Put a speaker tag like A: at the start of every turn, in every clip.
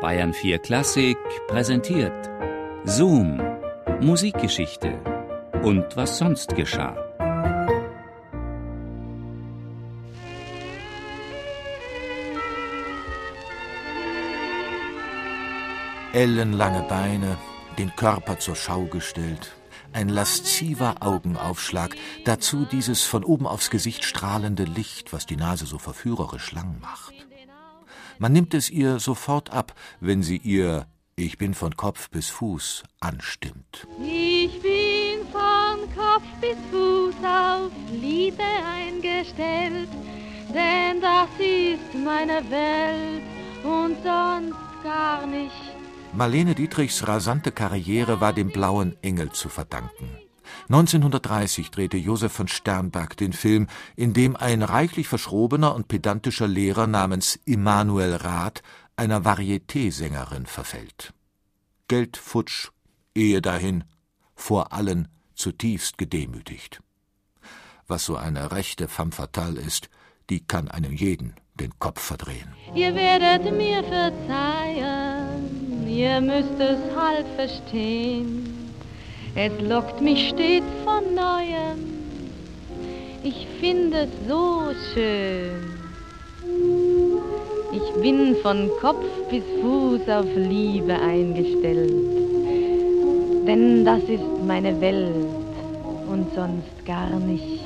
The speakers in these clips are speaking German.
A: Bayern 4 Klassik präsentiert Zoom, Musikgeschichte und was sonst geschah.
B: Ellenlange Beine, den Körper zur Schau gestellt, ein lasziver Augenaufschlag, dazu dieses von oben aufs Gesicht strahlende Licht, was die Nase so verführerisch lang macht. Man nimmt es ihr sofort ab, wenn sie ihr Ich bin von Kopf bis Fuß anstimmt.
C: Ich bin von Kopf bis Fuß auf Liebe eingestellt, denn das ist meine Welt und sonst gar nicht.
B: Marlene Dietrichs rasante Karriere war dem Blauen Engel zu verdanken. 1930 drehte Josef von Sternberg den Film, in dem ein reichlich verschrobener und pedantischer Lehrer namens Immanuel Rath einer Varieté-Sängerin verfällt. Geld futsch, Ehe dahin, vor allen zutiefst gedemütigt. Was so eine rechte femme fatale ist, die kann einem jeden den Kopf verdrehen.
C: Ihr werdet mir verzeihen, ihr müsst es halb verstehen. Es lockt mich stets von neuem. Ich finde es so schön. Ich bin von Kopf bis Fuß auf Liebe eingestellt. Denn das ist meine Welt und sonst gar nicht.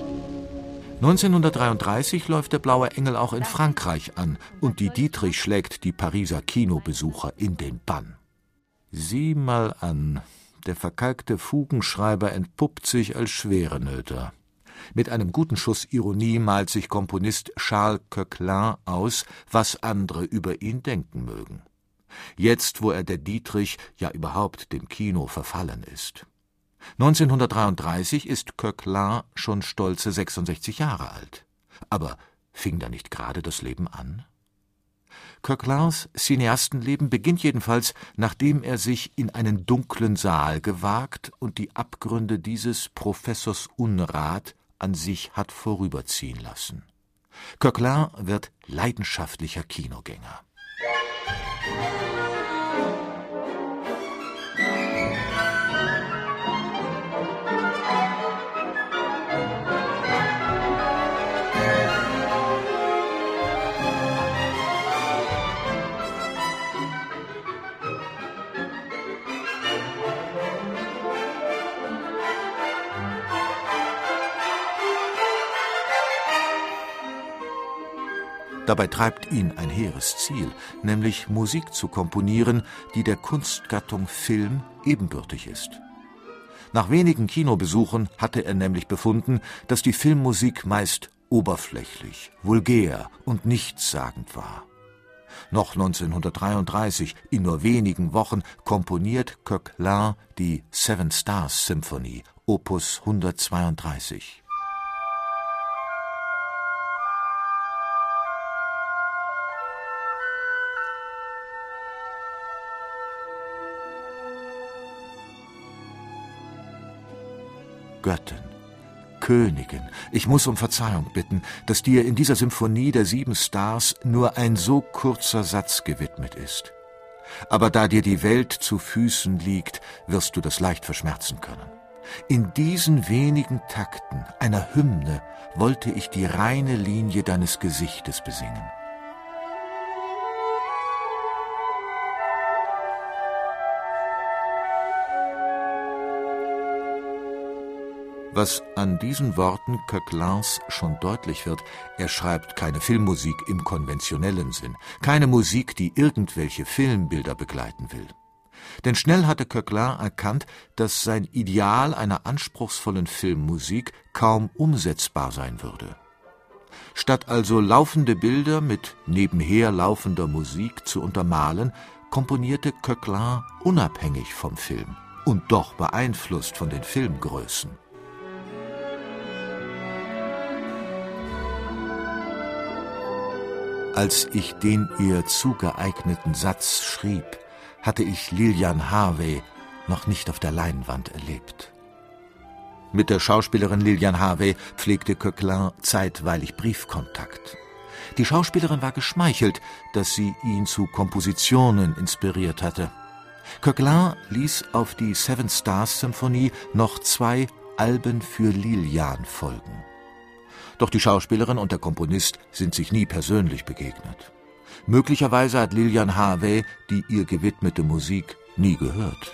B: 1933 läuft der Blaue Engel auch in Frankreich an und die Dietrich schlägt die Pariser Kinobesucher in den Bann. Sieh mal an, der verkalkte Fugenschreiber entpuppt sich als Schwerenöter. Mit einem guten Schuss Ironie malt sich Komponist Charles Coquelin aus, was andere über ihn denken mögen. Jetzt, wo er der Dietrich, ja überhaupt dem Kino verfallen ist. 1933 ist Coquelin schon stolze 66 Jahre alt. Aber fing da nicht gerade das Leben an? Coquelins Cineastenleben beginnt jedenfalls, nachdem er sich in einen dunklen Saal gewagt und die Abgründe dieses Professors Unrat an sich hat vorüberziehen lassen. Coquelin wird leidenschaftlicher Kinogänger. Dabei treibt ihn ein hehres Ziel, nämlich Musik zu komponieren, die der Kunstgattung Film ebenbürtig ist. Nach wenigen Kinobesuchen hatte er nämlich befunden, dass die Filmmusik meist oberflächlich, vulgär und nichtssagend war. Noch 1933, in nur wenigen Wochen, komponiert Coquelin die Seven Stars Symphony, Opus 132. Göttin, Königin, ich muss um Verzeihung bitten, dass dir in dieser Symphonie der sieben Stars nur ein so kurzer Satz gewidmet ist. Aber da dir die Welt zu Füßen liegt, wirst du das leicht verschmerzen können. In diesen wenigen Takten einer Hymne wollte ich die reine Linie deines Gesichtes besingen. Was an diesen Worten Coquelins schon deutlich wird, er schreibt keine Filmmusik im konventionellen Sinn, keine Musik, die irgendwelche Filmbilder begleiten will. Denn schnell hatte Coquelin erkannt, dass sein Ideal einer anspruchsvollen Filmmusik kaum umsetzbar sein würde. Statt also laufende Bilder mit nebenher laufender Musik zu untermalen, komponierte Coquelin unabhängig vom Film und doch beeinflusst von den Filmgrößen. Als ich den ihr zugeeigneten Satz schrieb, hatte ich Lilian Harvey noch nicht auf der Leinwand erlebt. Mit der Schauspielerin Lilian Harvey pflegte Coquelin zeitweilig Briefkontakt. Die Schauspielerin war geschmeichelt, dass sie ihn zu Kompositionen inspiriert hatte. Coquelin ließ auf die Seven Stars Symphonie noch zwei Alben für Lilian folgen. Doch die Schauspielerin und der Komponist sind sich nie persönlich begegnet. Möglicherweise hat Lilian Harvey die ihr gewidmete Musik nie gehört.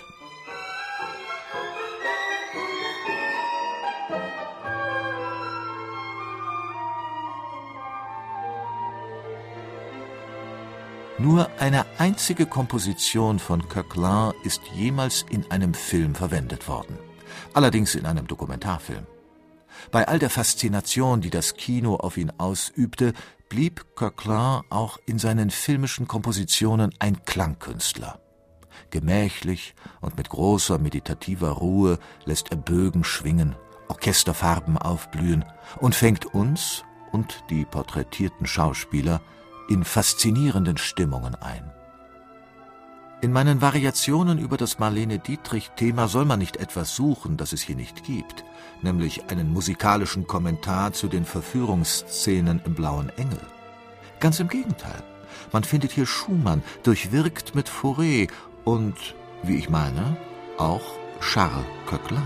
B: Nur eine einzige Komposition von Coquelin ist jemals in einem Film verwendet worden. Allerdings in einem Dokumentarfilm. Bei all der Faszination, die das Kino auf ihn ausübte, blieb Coquelin auch in seinen filmischen Kompositionen ein Klangkünstler. Gemächlich und mit großer meditativer Ruhe lässt er Bögen schwingen, Orchesterfarben aufblühen und fängt uns und die porträtierten Schauspieler in faszinierenden Stimmungen ein. In meinen Variationen über das Marlene Dietrich-Thema soll man nicht etwas suchen, das es hier nicht gibt, nämlich einen musikalischen Kommentar zu den Verführungsszenen im Blauen Engel. Ganz im Gegenteil. Man findet hier Schumann, durchwirkt mit Fauré und, wie ich meine, auch Charles Coquelin.